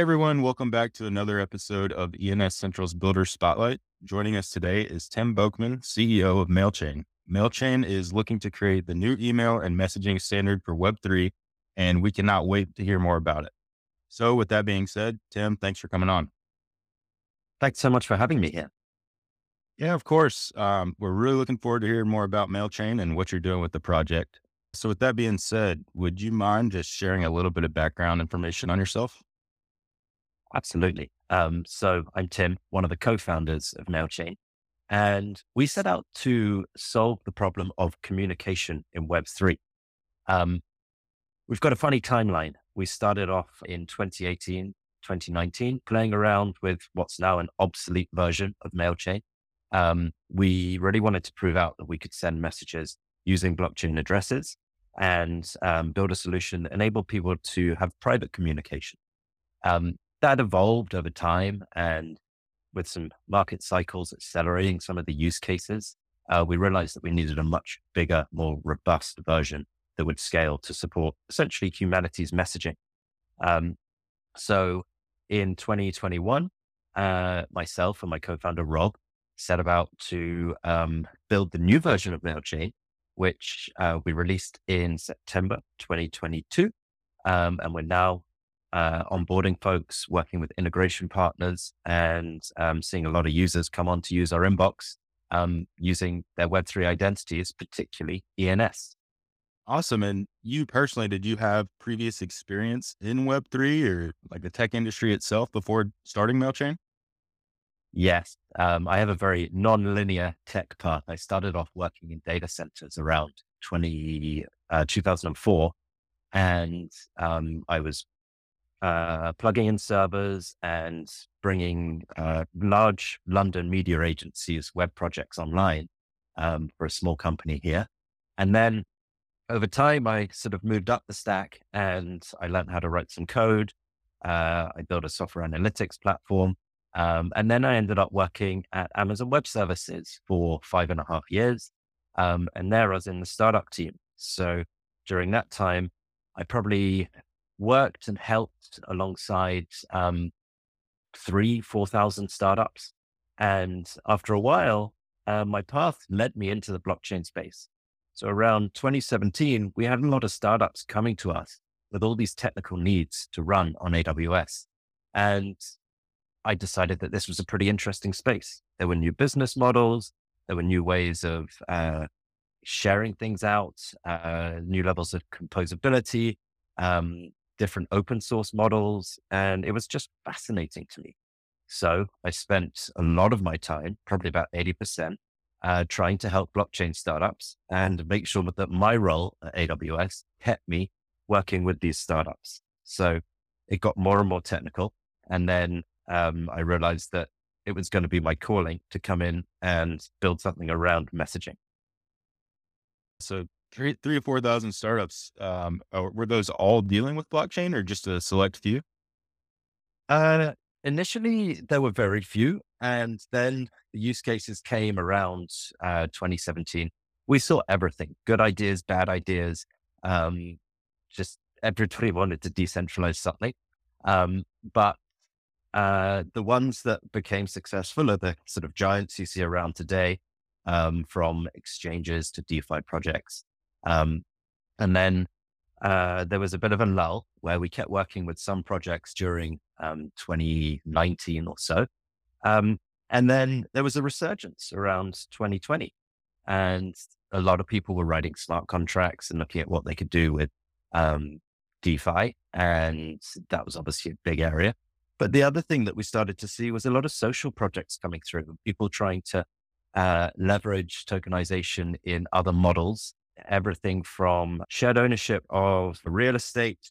Hey everyone, welcome back to another episode of ENSentral's Builder Spotlight. Joining us today is Tim Boeckmann, CEO of MailChain. MailChain is looking to create the new email and messaging standard for Web3, and we cannot wait to hear more about it. So, with that being said, Tim, thanks for coming on. Thanks so much for having me here. Yeah, of course. Um, we're really looking forward to hearing more about MailChain and what you're doing with the project. So, with that being said, would you mind just sharing a little bit of background information on yourself? Absolutely. Um, so I'm Tim, one of the co-founders of MailChain, and we set out to solve the problem of communication in Web3. Um, we've got a funny timeline. We started off in 2018, 2019, playing around with what's now an obsolete version of MailChain. Um, we really wanted to prove out that we could send messages using blockchain addresses and um, build a solution that enabled people to have private communication. Um, that evolved over time and with some market cycles accelerating some of the use cases, uh, we realized that we needed a much bigger, more robust version that would scale to support essentially humanity's messaging. Um, so in 2021, uh, myself and my co-founder Rob set about to um, build the new version of MailChain, which uh, we released in September 2022. Um, and we're now uh, onboarding folks, working with integration partners, and um, seeing a lot of users come on to use our inbox um, using their Web3 identities, particularly ENS. Awesome. And you personally, did you have previous experience in Web3 or like the tech industry itself before starting MailChain? Yes. Um, I have a very non-linear tech path. I started off working in data centers around 20, uh, 2004. And um, I was uh, plugging in servers and bringing uh, large London media agencies web projects online um, for a small company here. And then over time, I sort of moved up the stack and I learned how to write some code. Uh, I built a software analytics platform. Um, and then I ended up working at Amazon Web Services for five and a half years. Um, and there I was in the startup team. So during that time, I probably worked and helped alongside um, three, 4,000 startups. And after a while, uh, my path led me into the blockchain space. So around 2017, we had a lot of startups coming to us with all these technical needs to run on AWS. And I decided that this was a pretty interesting space. There were new business models, there were new ways of uh, sharing things out, uh, new levels of composability, um, different open source models. And it was just fascinating to me. So I spent a lot of my time, probably about 80%, uh, trying to help blockchain startups and make sure that my role at AWS kept me working with these startups. So it got more and more technical. And then um, I realized that it was going to be my calling to come in and build something around messaging. So three, three or 4,000 startups. Um, were those all dealing with blockchain or just a select few? Uh, initially, there were very few. And then the use cases came around uh, 2017. We saw everything good ideas, bad ideas. Um, just everybody wanted to decentralize something. Um, but uh, the ones that became successful are the sort of giants you see around today, um, from exchanges to DeFi projects. Um, and then uh, there was a bit of a lull where we kept working with some projects during um, 2019 or so. Um, and then there was a resurgence around 2020. And a lot of people were writing smart contracts and looking at what they could do with um, DeFi. And that was obviously a big area. But the other thing that we started to see was a lot of social projects coming through, people trying to uh, leverage tokenization in other models everything from shared ownership of real estate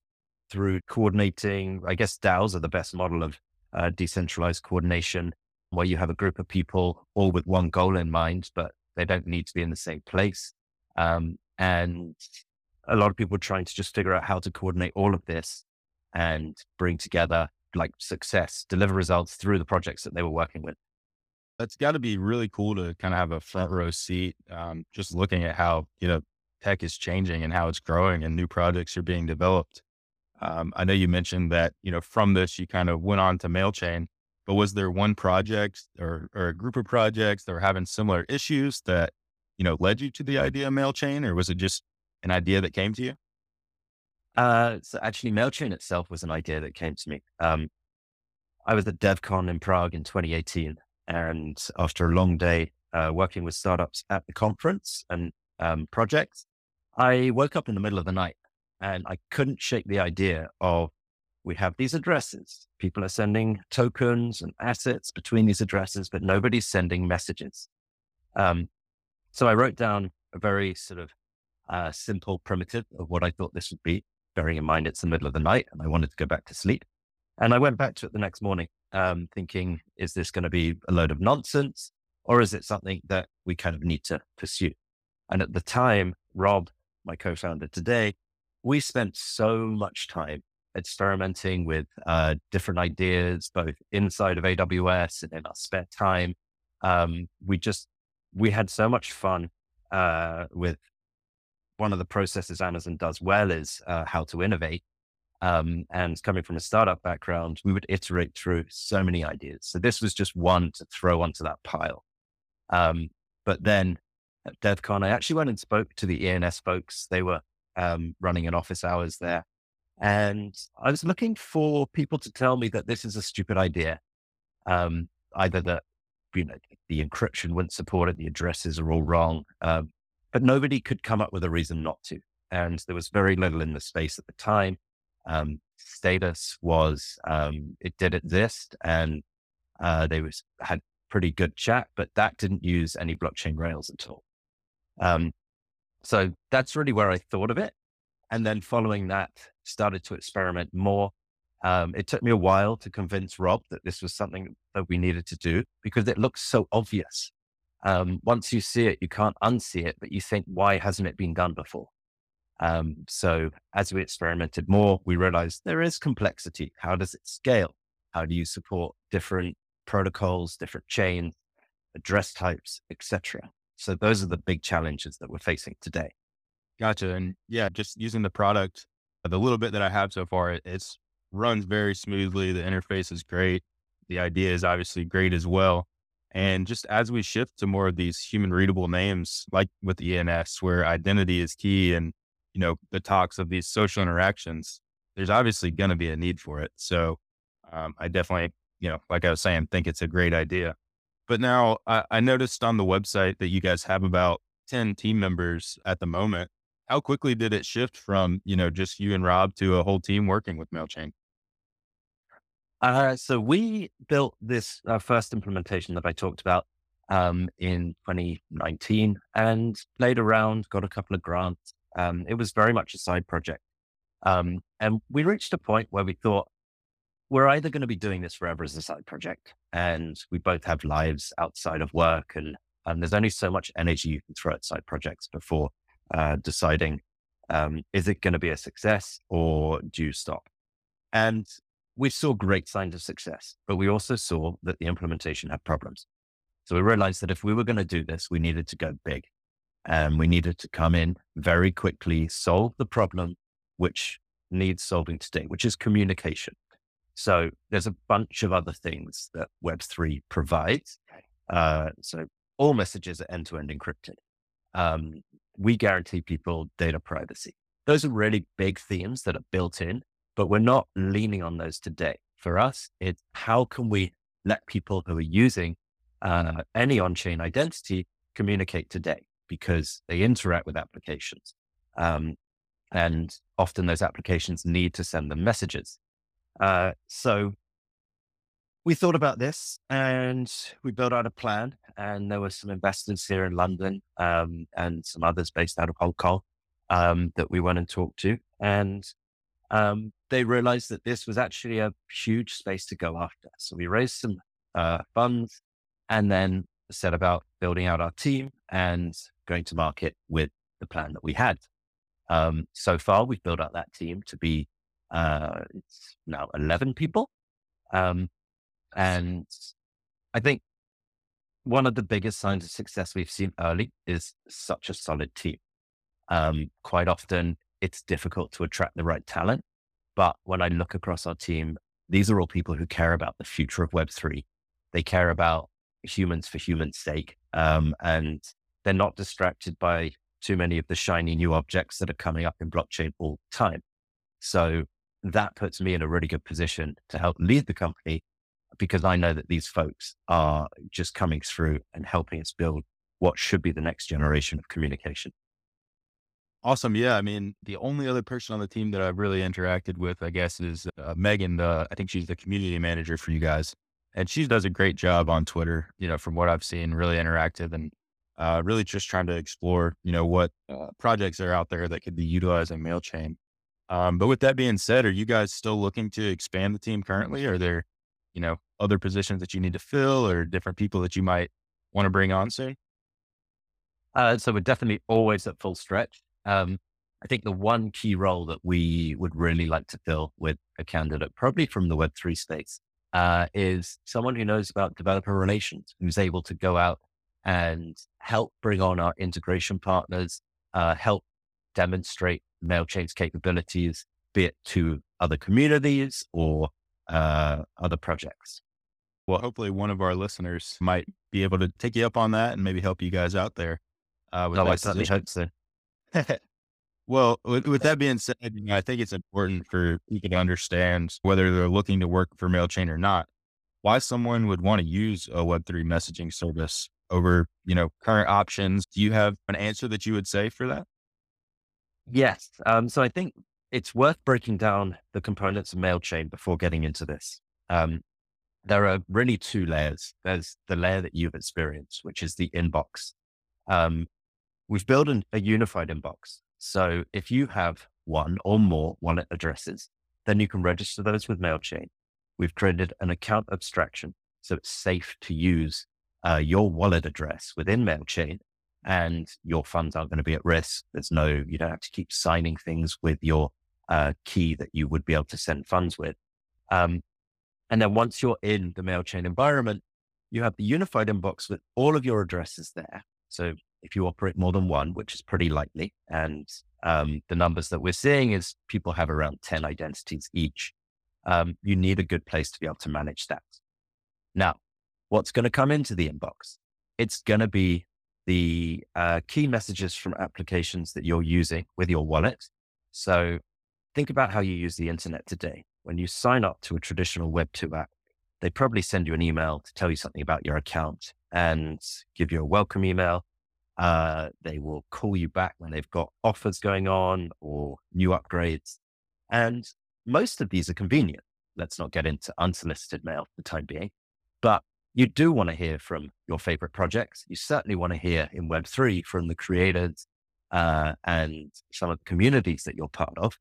through coordinating. I guess DAOs are the best model of uh, decentralized coordination where you have a group of people all with one goal in mind, but they don't need to be in the same place. Um, and a lot of people trying to just figure out how to coordinate all of this and bring together like success, deliver results through the projects that they were working with that's got to be really cool to kind of have a front row seat. Um, just looking at how, you know, tech is changing and how it's growing and new projects are being developed. Um, I know you mentioned that, you know, from this, you kind of went on to MailChain, but was there one project or, or a group of projects that were having similar issues that, you know, led you to the idea of MailChain or was it just an idea that came to you? Uh, so actually MailChain itself was an idea that came to me. Um, I was at DevCon in Prague in 2018. And after a long day uh, working with startups at the conference and um, projects, I woke up in the middle of the night and I couldn't shake the idea of we have these addresses. People are sending tokens and assets between these addresses, but nobody's sending messages. Um, so I wrote down a very sort of uh, simple primitive of what I thought this would be, bearing in mind it's the middle of the night and I wanted to go back to sleep. And I went back to it the next morning, um, thinking, is this going to be a load of nonsense or is it something that we kind of need to pursue? And at the time, Rob, my co-founder today, we spent so much time experimenting with uh, different ideas, both inside of AWS and in our spare time. Um, we just, we had so much fun uh, with one of the processes Amazon does well is uh, how to innovate. Um, and coming from a startup background, we would iterate through so many ideas. So this was just one to throw onto that pile. Um, but then at DevCon, I actually went and spoke to the ENS folks. They were um, running an office hours there. And I was looking for people to tell me that this is a stupid idea. Um, either that, you know, the encryption wouldn't support it, the addresses are all wrong. Um, but nobody could come up with a reason not to. And there was very little in the space at the time. Um, status was, um, it did exist and, uh, they was, had pretty good chat, but that didn't use any blockchain rails at all. Um, so that's really where I thought of it. And then following that, started to experiment more. Um, it took me a while to convince Rob that this was something that we needed to do because it looks so obvious. Um, once you see it, you can't unsee it, but you think, why hasn't it been done before? Um, so as we experimented more, we realized there is complexity. How does it scale? How do you support different protocols, different chains, address types, etc. So those are the big challenges that we're facing today. Gotcha. And yeah, just using the product, the little bit that I have so far, it it's runs very smoothly. The interface is great. The idea is obviously great as well. And just as we shift to more of these human readable names, like with ENS, where identity is key and, you know, the talks of these social interactions, there's obviously going to be a need for it. So um, I definitely, you know, like I was saying, think it's a great idea. But now I, I noticed on the website that you guys have about 10 team members at the moment. How quickly did it shift from, you know, just you and Rob to a whole team working with MailChain? Uh, so we built this uh, first implementation that I talked about um, in 2019 and played around, got a couple of grants. Um, it was very much a side project. Um, and we reached a point where we thought, we're either going to be doing this forever as a side project and we both have lives outside of work and, and there's only so much energy you can throw at side projects before uh, deciding um, is it going to be a success or do you stop and we saw great signs of success but we also saw that the implementation had problems so we realized that if we were going to do this we needed to go big and we needed to come in very quickly solve the problem which needs solving today which is communication so there's a bunch of other things that Web3 provides. Uh, so all messages are end to end encrypted. Um, we guarantee people data privacy. Those are really big themes that are built in, but we're not leaning on those today. For us, it's how can we let people who are using uh, any on chain identity communicate today because they interact with applications. Um, and often those applications need to send them messages. Uh, so we thought about this and we built out a plan. And there were some investors here in London um, and some others based out of Hong Kong um, that we went and talked to. And um, they realized that this was actually a huge space to go after. So we raised some uh, funds and then set about building out our team and going to market with the plan that we had. Um, so far, we've built out that team to be uh, it's now 11 people. Um, and I think one of the biggest signs of success we've seen early is such a solid team. Um, quite often it's difficult to attract the right talent. But when I look across our team, these are all people who care about the future of Web3. They care about humans for humans' sake. Um, and they're not distracted by too many of the shiny new objects that are coming up in blockchain all the time. So that puts me in a really good position to help lead the company because I know that these folks are just coming through and helping us build what should be the next generation of communication. Awesome. Yeah. I mean, the only other person on the team that I've really interacted with, I guess, is uh, Megan. The, I think she's the community manager for you guys. And she does a great job on Twitter, you know, from what I've seen, really interactive and uh, really just trying to explore, you know, what uh, projects are out there that could be utilizing MailChain. Um, but with that being said, are you guys still looking to expand the team currently? Are there, you know, other positions that you need to fill or different people that you might want to bring on soon? Uh, so we're definitely always at full stretch. Um, I think the one key role that we would really like to fill with a candidate, probably from the Web3 space, uh, is someone who knows about developer relations, who's able to go out and help bring on our integration partners, uh, help demonstrate MailChain's capabilities, be it to other communities or uh, other projects. Well, hopefully one of our listeners might be able to take you up on that and maybe help you guys out there. Uh, with oh, I certainly hope so. well, with, with, that being said, you know, I think it's important for people to understand whether they're looking to work for MailChain or not, why someone would want to use a Web3 messaging service over, you know, current options. Do you have an answer that you would say for that? Yes. Um, so I think it's worth breaking down the components of MailChain before getting into this. Um, there are really two layers. There's the layer that you've experienced, which is the inbox. Um, we've built an, a unified inbox. So if you have one or more wallet addresses, then you can register those with MailChain. We've created an account abstraction. So it's safe to use uh, your wallet address within MailChain and your funds aren't going to be at risk. There's no, you don't have to keep signing things with your uh, key that you would be able to send funds with. Um, and then once you're in the MailChain environment, you have the unified inbox with all of your addresses there. So if you operate more than one, which is pretty likely, and um, the numbers that we're seeing is people have around 10 identities each, um, you need a good place to be able to manage that. Now, what's going to come into the inbox? It's going to be the uh, key messages from applications that you're using with your wallet. So think about how you use the internet today. When you sign up to a traditional Web2 app, they probably send you an email to tell you something about your account and give you a welcome email. Uh, they will call you back when they've got offers going on or new upgrades. And most of these are convenient. Let's not get into unsolicited mail for the time being. But you do want to hear from your favorite projects. You certainly want to hear in Web3 from the creators uh, and some of the communities that you're part of.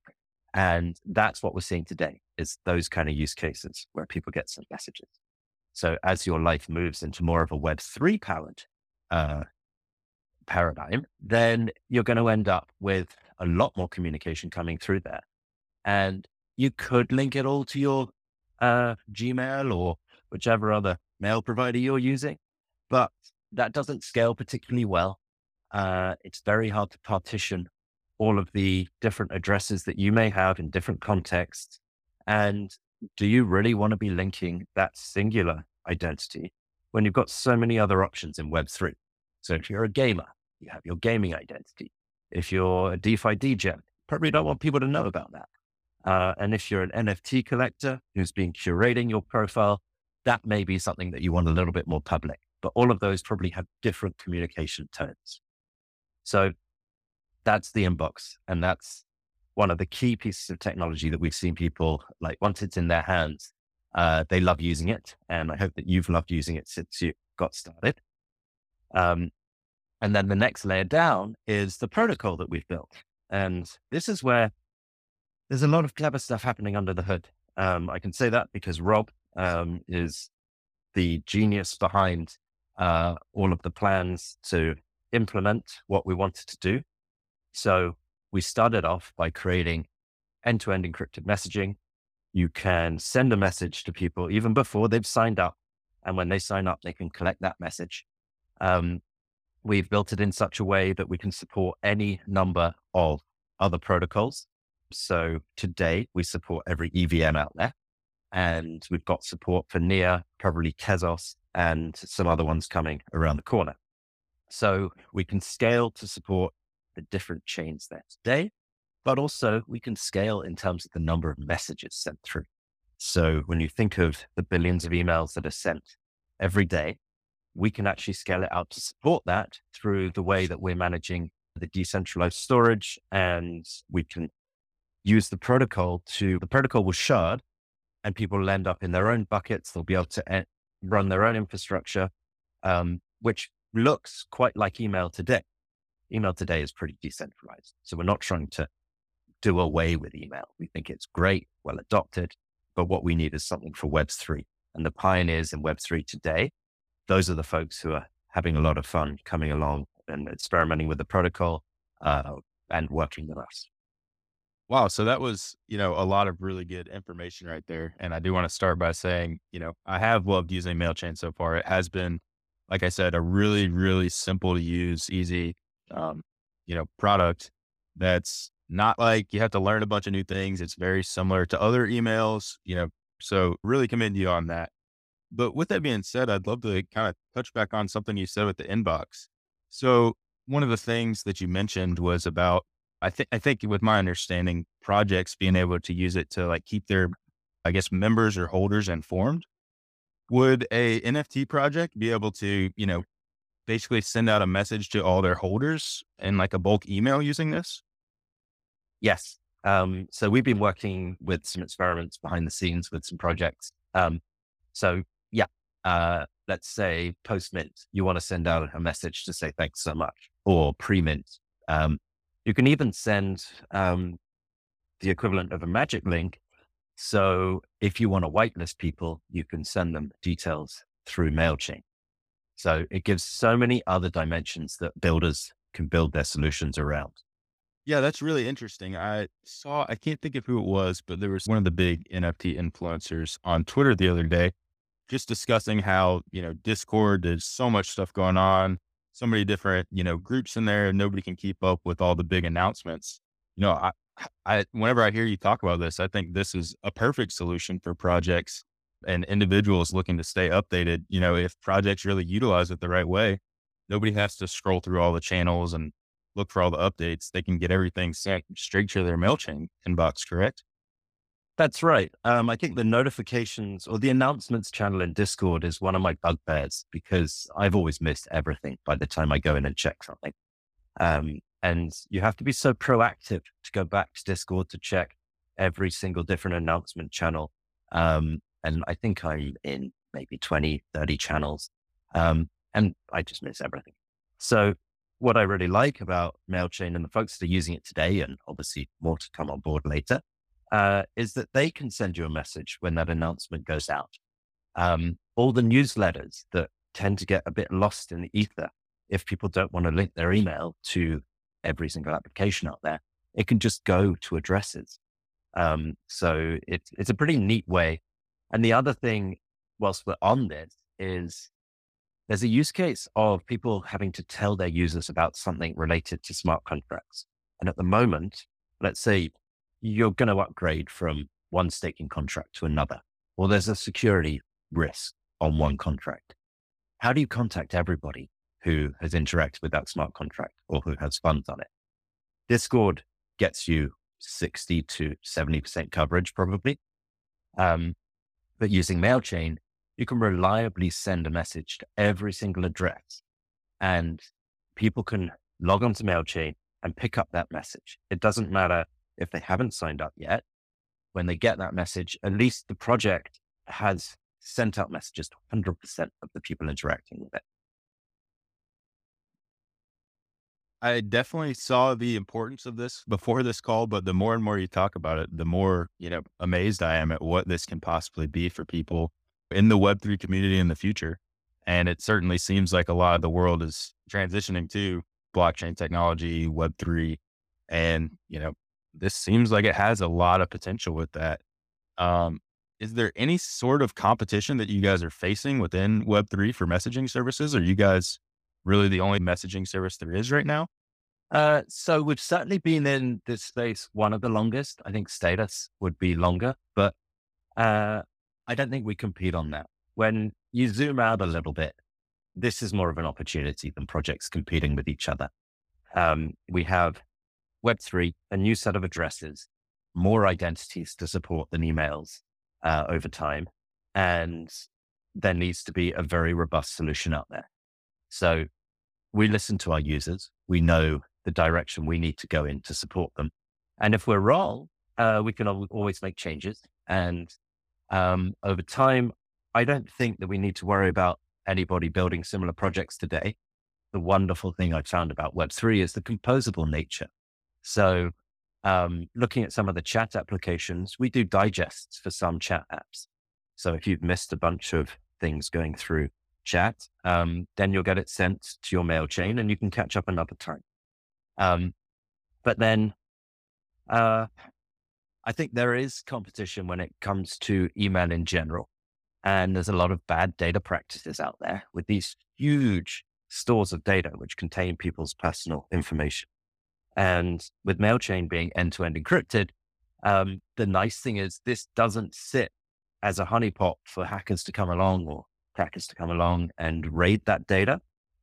And that's what we're seeing today is those kind of use cases where people get some messages. So as your life moves into more of a Web3 powered uh, paradigm, then you're going to end up with a lot more communication coming through there. And you could link it all to your uh, Gmail or whichever other mail provider you're using, but that doesn't scale particularly well. Uh, it's very hard to partition all of the different addresses that you may have in different contexts. And do you really want to be linking that singular identity when you've got so many other options in Web3? So if you're a gamer, you have your gaming identity. If you're a DeFi degen, probably don't want people to know about that. Uh, and if you're an NFT collector who's been curating your profile, that may be something that you want a little bit more public. But all of those probably have different communication tones. So that's the inbox. And that's one of the key pieces of technology that we've seen people like once it's in their hands, uh, they love using it. And I hope that you've loved using it since you got started. Um, and then the next layer down is the protocol that we've built. And this is where there's a lot of clever stuff happening under the hood. Um, I can say that because Rob, um, is the genius behind uh, all of the plans to implement what we wanted to do. So we started off by creating end to end encrypted messaging. You can send a message to people even before they've signed up. And when they sign up, they can collect that message. Um, we've built it in such a way that we can support any number of other protocols. So today we support every EVM out there and we've got support for Near, probably Tezos and some other ones coming around the corner. So we can scale to support the different chains there today, but also we can scale in terms of the number of messages sent through. So when you think of the billions of emails that are sent every day, we can actually scale it out to support that through the way that we're managing the decentralized storage and we can use the protocol to the protocol will shard and people will end up in their own buckets. They'll be able to run their own infrastructure, um, which looks quite like email today. Email today is pretty decentralized. So we're not trying to do away with email. We think it's great, well adopted, but what we need is something for Web3. And the pioneers in Web3 today, those are the folks who are having a lot of fun coming along and experimenting with the protocol uh, and working with us. Wow. So that was, you know, a lot of really good information right there. And I do want to start by saying, you know, I have loved using MailChain so far. It has been, like I said, a really, really simple to use, easy, um, you know, product that's not like you have to learn a bunch of new things. It's very similar to other emails, you know, so really commend you on that. But with that being said, I'd love to kind of touch back on something you said with the inbox. So one of the things that you mentioned was about I think I think with my understanding, projects being able to use it to like keep their, I guess, members or holders informed. Would a NFT project be able to, you know, basically send out a message to all their holders in like a bulk email using this? Yes. Um, so we've been working with some experiments behind the scenes with some projects. Um, so yeah, uh, let's say post mint, you want to send out a message to say thanks so much, or pre mint. Um, you can even send um, the equivalent of a magic link. So if you want to whitelist people, you can send them details through MailChain. So it gives so many other dimensions that builders can build their solutions around. Yeah, that's really interesting. I saw, I can't think of who it was, but there was one of the big NFT influencers on Twitter the other day just discussing how, you know, Discord, there's so much stuff going on so many different, you know, groups in there nobody can keep up with all the big announcements. You know, I, I, whenever I hear you talk about this, I think this is a perfect solution for projects and individuals looking to stay updated. You know, if projects really utilize it the right way, nobody has to scroll through all the channels and look for all the updates. They can get everything sent straight to their MailChain inbox, correct? That's right. Um, I think the notifications or the announcements channel in Discord is one of my bugbears because I've always missed everything by the time I go in and check something. Um, and you have to be so proactive to go back to Discord to check every single different announcement channel. Um, and I think I'm in maybe 20, 30 channels. Um, and I just miss everything. So what I really like about MailChain and the folks that are using it today, and obviously more to come on board later, uh, is that they can send you a message when that announcement goes out. Um, all the newsletters that tend to get a bit lost in the ether, if people don't want to link their email to every single application out there, it can just go to addresses. Um, so it's it's a pretty neat way. And the other thing, whilst we're on this, is there's a use case of people having to tell their users about something related to smart contracts. And at the moment, let's say you're going to upgrade from one staking contract to another, or there's a security risk on one contract. How do you contact everybody who has interacted with that smart contract or who has funds on it? Discord gets you 60 to 70% coverage, probably. Um, but using MailChain, you can reliably send a message to every single address and people can log onto MailChain and pick up that message. It doesn't matter if they haven't signed up yet, when they get that message, at least the project has sent out messages to 100% of the people interacting with it. I definitely saw the importance of this before this call, but the more and more you talk about it, the more, you know, amazed I am at what this can possibly be for people in the Web3 community in the future. And it certainly seems like a lot of the world is transitioning to blockchain technology, Web3. And, you know, this seems like it has a lot of potential with that. Um, is there any sort of competition that you guys are facing within Web3 for messaging services? Are you guys really the only messaging service there is right now? Uh, so we've certainly been in this space one of the longest. I think status would be longer, but uh, I don't think we compete on that. When you zoom out a little bit, this is more of an opportunity than projects competing with each other. Um, we have Web3, a new set of addresses, more identities to support than emails uh, over time. And there needs to be a very robust solution out there. So we listen to our users. We know the direction we need to go in to support them. And if we're wrong, uh, we can always make changes. And um, over time, I don't think that we need to worry about anybody building similar projects today. The wonderful thing I found about Web3 is the composable nature. So, um, looking at some of the chat applications, we do digests for some chat apps. So, if you've missed a bunch of things going through chat, um, then you'll get it sent to your MailChain and you can catch up another time. Um, but then, uh, I think there is competition when it comes to email in general. And there's a lot of bad data practices out there with these huge stores of data which contain people's personal information. And with MailChain being end to end encrypted, um, the nice thing is this doesn't sit as a honeypot for hackers to come along or crackers to come along and raid that data.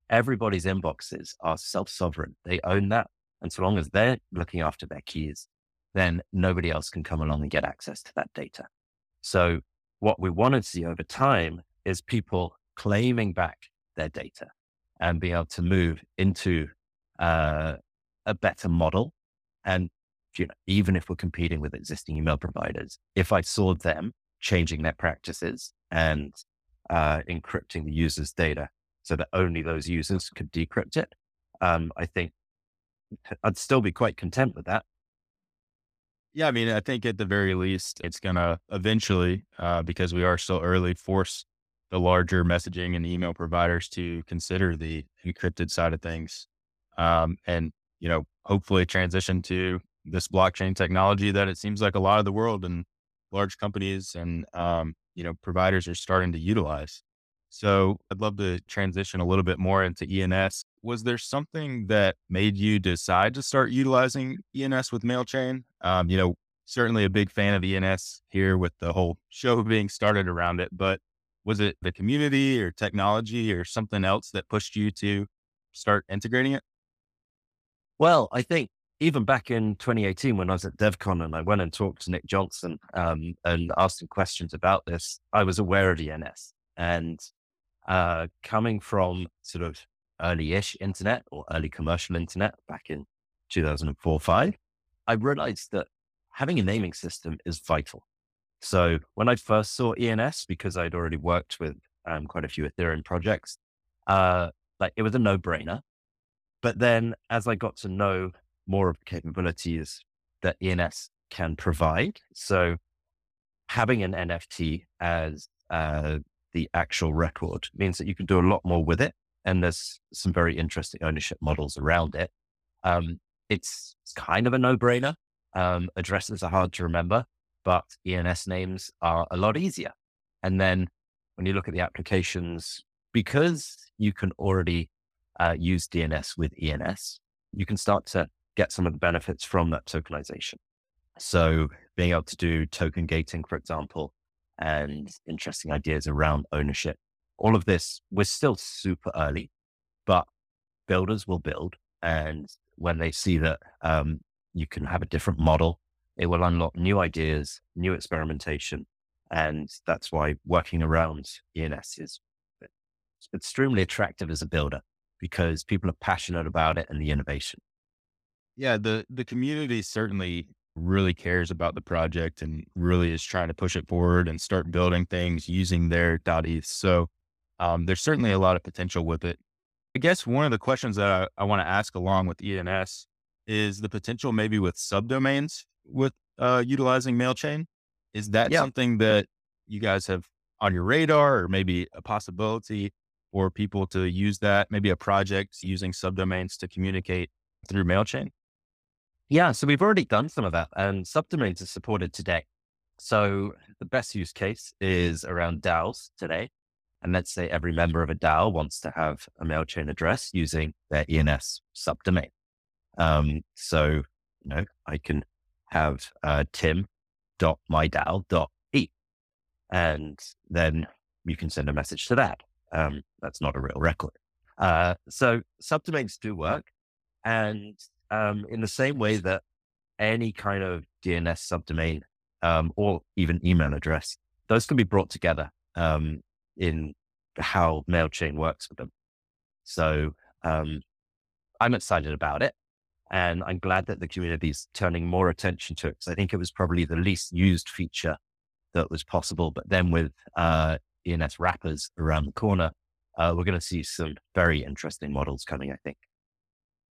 Everybody's inboxes are self sovereign. They own that. And so long as they're looking after their keys, then nobody else can come along and get access to that data. So what we want to see over time is people claiming back their data and being able to move into uh, a better model. And you know, even if we're competing with existing email providers, if I saw them changing their practices and uh, encrypting the user's data so that only those users could decrypt it, um, I think I'd still be quite content with that. Yeah, I mean, I think at the very least, it's going to eventually, uh, because we are still early, force the larger messaging and email providers to consider the encrypted side of things. Um, and, you know, hopefully transition to this blockchain technology that it seems like a lot of the world and large companies and, um, you know, providers are starting to utilize. So I'd love to transition a little bit more into ENS. Was there something that made you decide to start utilizing ENS with MailChain? Um, you know, certainly a big fan of ENS here with the whole show being started around it, but was it the community or technology or something else that pushed you to start integrating it? Well, I think even back in 2018 when I was at DevCon and I went and talked to Nick Johnson um, and asked him questions about this, I was aware of ENS. And uh, coming from sort of early-ish internet or early commercial internet back in 2004, five, I realized that having a naming system is vital. So when I first saw ENS, because I'd already worked with um, quite a few Ethereum projects, uh, like it was a no-brainer. But then as I got to know more of the capabilities that ENS can provide, so having an NFT as uh, the actual record means that you can do a lot more with it. And there's some very interesting ownership models around it. Um, it's, it's, kind of a no brainer. Um, addresses are hard to remember, but ENS names are a lot easier. And then when you look at the applications, because you can already uh, use DNS with ENS, you can start to get some of the benefits from that tokenization. So being able to do token gating, for example, and interesting ideas around ownership. All of this, we're still super early, but builders will build. And when they see that um, you can have a different model, it will unlock new ideas, new experimentation. And that's why working around ENS is extremely attractive as a builder because people are passionate about it and the innovation. Yeah, the the community certainly really cares about the project and really is trying to push it forward and start building things using their .eth. So um, there's certainly a lot of potential with it. I guess one of the questions that I, I want to ask along with ENS is the potential maybe with subdomains with uh, utilizing MailChain. Is that yeah. something that you guys have on your radar or maybe a possibility for people to use that, maybe a project using subdomains to communicate through MailChain? Yeah, so we've already done some of that, and subdomains are supported today. So the best use case is around DAOs today. And let's say every member of a DAO wants to have a MailChain address using their ENS subdomain. Um, so, you know, I can have uh, tim.mydao.e and then you can send a message to that. Um, that's not a real record. Uh, so subdomains do work. And um, in the same way that any kind of DNS subdomain um, or even email address, those can be brought together um, in how MailChain works with them. So um, I'm excited about it. And I'm glad that the community is turning more attention to it because I think it was probably the least used feature that was possible. But then with uh, DNS wrappers around the corner, uh, we're going to see some very interesting models coming, I think.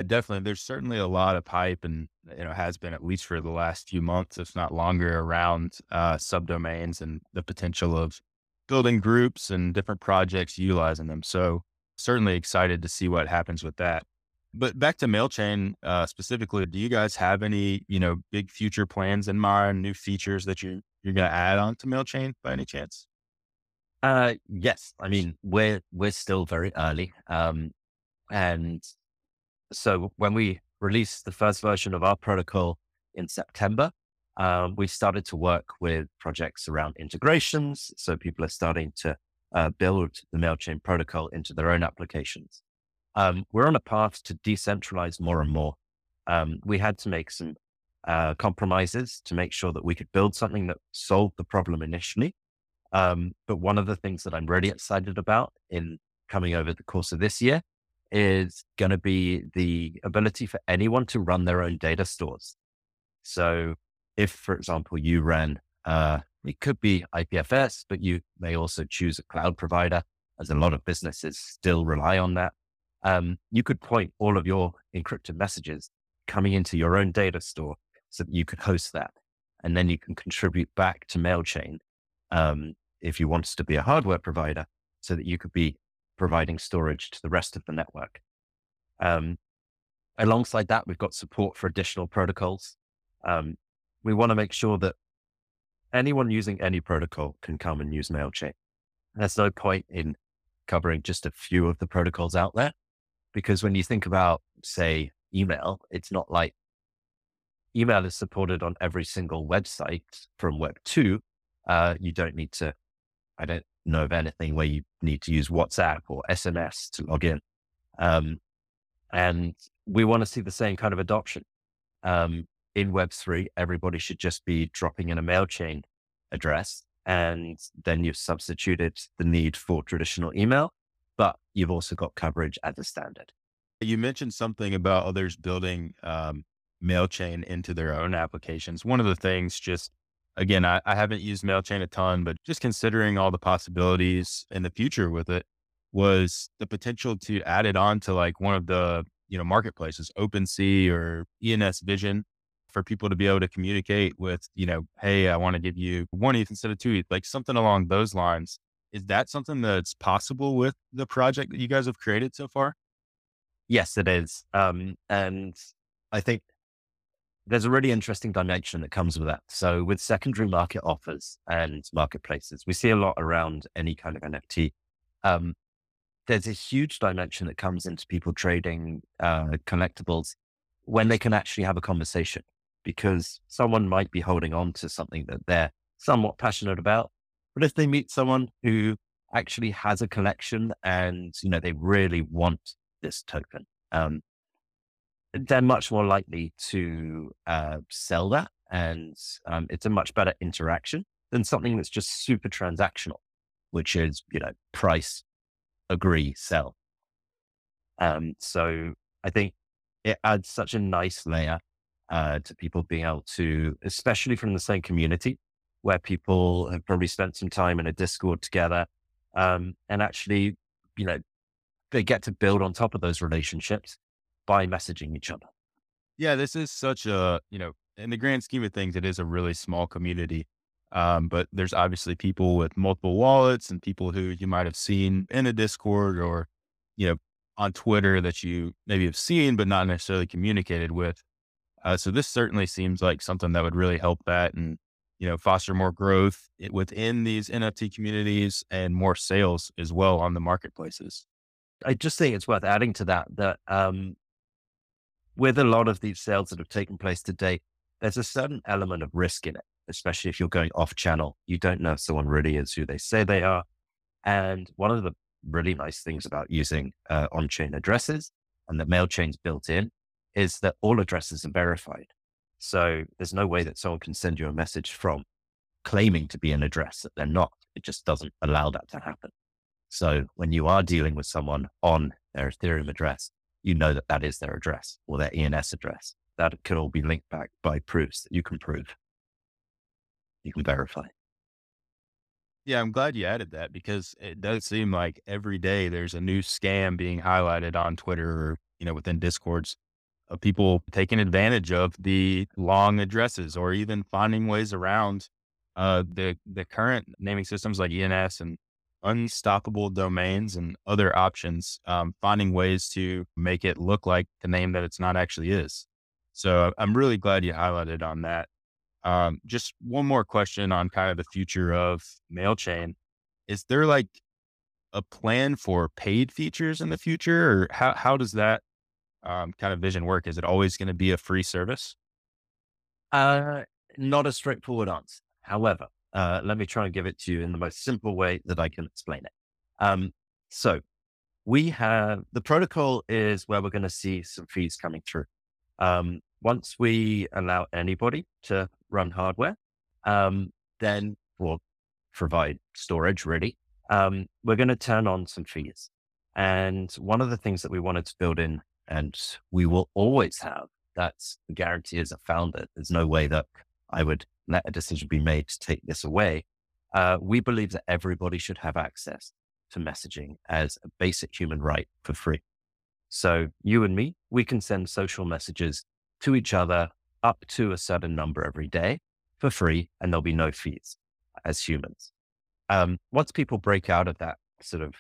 Definitely. There's certainly a lot of hype and, you know, has been at least for the last few months, if not longer, around uh, subdomains and the potential of building groups and different projects utilizing them. So certainly excited to see what happens with that. But back to MailChain uh, specifically, do you guys have any, you know, big future plans in mind, new features that you, you're going to add on to MailChain by any chance? Uh, yes. I mean, we're, we're still very early. Um, and so when we released the first version of our protocol in September, um, we started to work with projects around integrations. So people are starting to uh, build the MailChain protocol into their own applications. Um, we're on a path to decentralize more and more. Um, we had to make some uh, compromises to make sure that we could build something that solved the problem initially. Um, but one of the things that I'm really excited about in coming over the course of this year is going to be the ability for anyone to run their own data stores. So if, for example, you ran, uh, it could be IPFS, but you may also choose a cloud provider, as a lot of businesses still rely on that. Um, you could point all of your encrypted messages coming into your own data store so that you could host that. And then you can contribute back to MailChain um, if you want to be a hardware provider so that you could be providing storage to the rest of the network. Um, alongside that, we've got support for additional protocols. Um, we want to make sure that anyone using any protocol can come and use MailChain. There's no point in covering just a few of the protocols out there because when you think about, say, email, it's not like email is supported on every single website from Web 2. Uh, you don't need to, I don't know of anything where you need to use WhatsApp or SMS to log in. Um, and we want to see the same kind of adoption. Um, in Web3, everybody should just be dropping in a MailChain address. And then you've substituted the need for traditional email, but you've also got coverage as a standard. You mentioned something about others building um, MailChain into their own applications. One of the things just again, I, I haven't used MailChain a ton, but just considering all the possibilities in the future with it was the potential to add it on to like one of the, you know, marketplaces, OpenSea or ENS Vision for people to be able to communicate with, you know, hey, I want to give you one ETH instead of two ETH, like something along those lines. Is that something that's possible with the project that you guys have created so far? Yes, it is. Um, and I think there's a really interesting dimension that comes with that. So with secondary market offers and marketplaces, we see a lot around any kind of NFT. Um, there's a huge dimension that comes into people trading uh, collectibles when they can actually have a conversation because someone might be holding on to something that they're somewhat passionate about. But if they meet someone who actually has a collection and, you know, they really want this token, um, they're much more likely to uh, sell that. And um, it's a much better interaction than something that's just super transactional, which is, you know, price, agree, sell. Um, so I think it adds such a nice layer uh, to people being able to, especially from the same community where people have probably spent some time in a Discord together um, and actually, you know, they get to build on top of those relationships by messaging each other. Yeah, this is such a, you know, in the grand scheme of things, it is a really small community. Um, but there's obviously people with multiple wallets and people who you might have seen in a Discord or, you know, on Twitter that you maybe have seen, but not necessarily communicated with. Uh, so this certainly seems like something that would really help that and, you know, foster more growth within these NFT communities and more sales as well on the marketplaces. I just think it's worth adding to that, that, um, with a lot of these sales that have taken place to date, there's a certain element of risk in it, especially if you're going off channel. You don't know if someone really is who they say they are. And one of the really nice things about using uh, on chain addresses and the MailChain's built in is that all addresses are verified. So there's no way that someone can send you a message from claiming to be an address that they're not. It just doesn't allow that to happen. So when you are dealing with someone on their Ethereum address, you know that that is their address or their ENS address. That can all be linked back by proofs that you can prove. You can verify. Yeah, I'm glad you added that because it does seem like every day there's a new scam being highlighted on Twitter or, you know, within discords of people taking advantage of the long addresses or even finding ways around uh, the the current naming systems like ENS and unstoppable domains and other options, um, finding ways to make it look like the name that it's not actually is. So I'm really glad you highlighted on that. Um, just one more question on kind of the future of MailChain. Is there like a plan for paid features in the future or how, how does that um, kind of vision work? Is it always going to be a free service? Uh, not a straightforward answer. However, uh, let me try and give it to you in the most simple way that I can explain it. Um, so we have the protocol is where we're going to see some fees coming through. Um, once we allow anybody to run hardware, um, then we'll provide storage really. Um, we're going to turn on some fees. And one of the things that we wanted to build in and we will always have that's guarantee as a founder. There's no way that I would let a decision be made to take this away. Uh, we believe that everybody should have access to messaging as a basic human right for free. So you and me, we can send social messages to each other up to a certain number every day for free, and there'll be no fees as humans. Um, once people break out of that sort of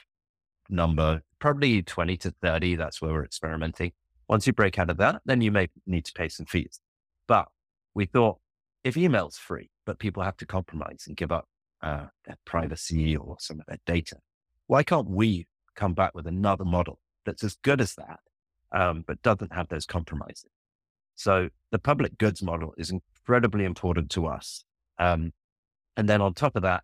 number, probably 20 to 30, that's where we're experimenting. Once you break out of that, then you may need to pay some fees. But we thought if email's free, but people have to compromise and give up uh, their privacy or some of their data, why can't we come back with another model that's as good as that, um, but doesn't have those compromises? So the public goods model is incredibly important to us. Um, and then on top of that,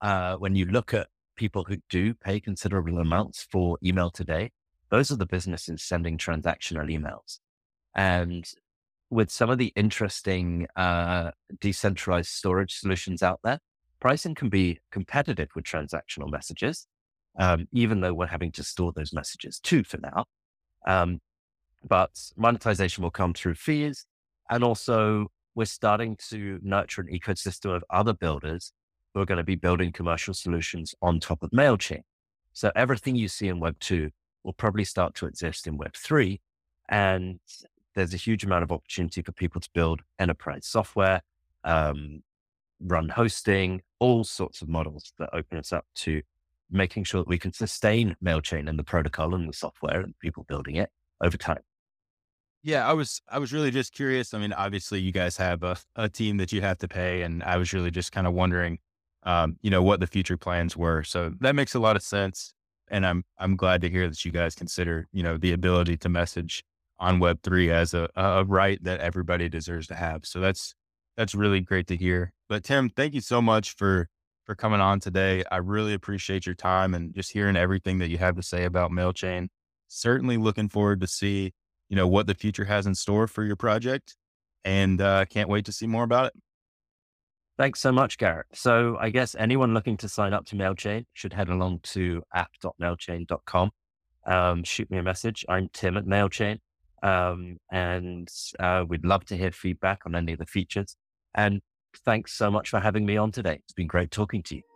uh, when you look at people who do pay considerable amounts for email today, those are the businesses sending transactional emails. And with some of the interesting uh, decentralized storage solutions out there, pricing can be competitive with transactional messages, um, even though we're having to store those messages too for now. Um, but monetization will come through fees. And also, we're starting to nurture an ecosystem of other builders who are going to be building commercial solutions on top of MailChain. So everything you see in Web 2 will probably start to exist in Web 3. And there's a huge amount of opportunity for people to build enterprise software, um, run hosting, all sorts of models that open us up to making sure that we can sustain MailChain and the protocol and the software and people building it over time. Yeah, I was I was really just curious. I mean, obviously you guys have a, a team that you have to pay, and I was really just kind of wondering, um, you know, what the future plans were. So that makes a lot of sense. And I'm I'm glad to hear that you guys consider, you know, the ability to message on Web3 as a, a right that everybody deserves to have. So that's, that's really great to hear. But Tim, thank you so much for, for coming on today. I really appreciate your time and just hearing everything that you have to say about MailChain. Certainly looking forward to see, you know, what the future has in store for your project and uh, can't wait to see more about it. Thanks so much, Garrett. So I guess anyone looking to sign up to MailChain should head along to app.mailchain.com. Um, shoot me a message. I'm Tim at MailChain. Um, and uh, we'd love to hear feedback on any of the features. And thanks so much for having me on today. It's been great talking to you.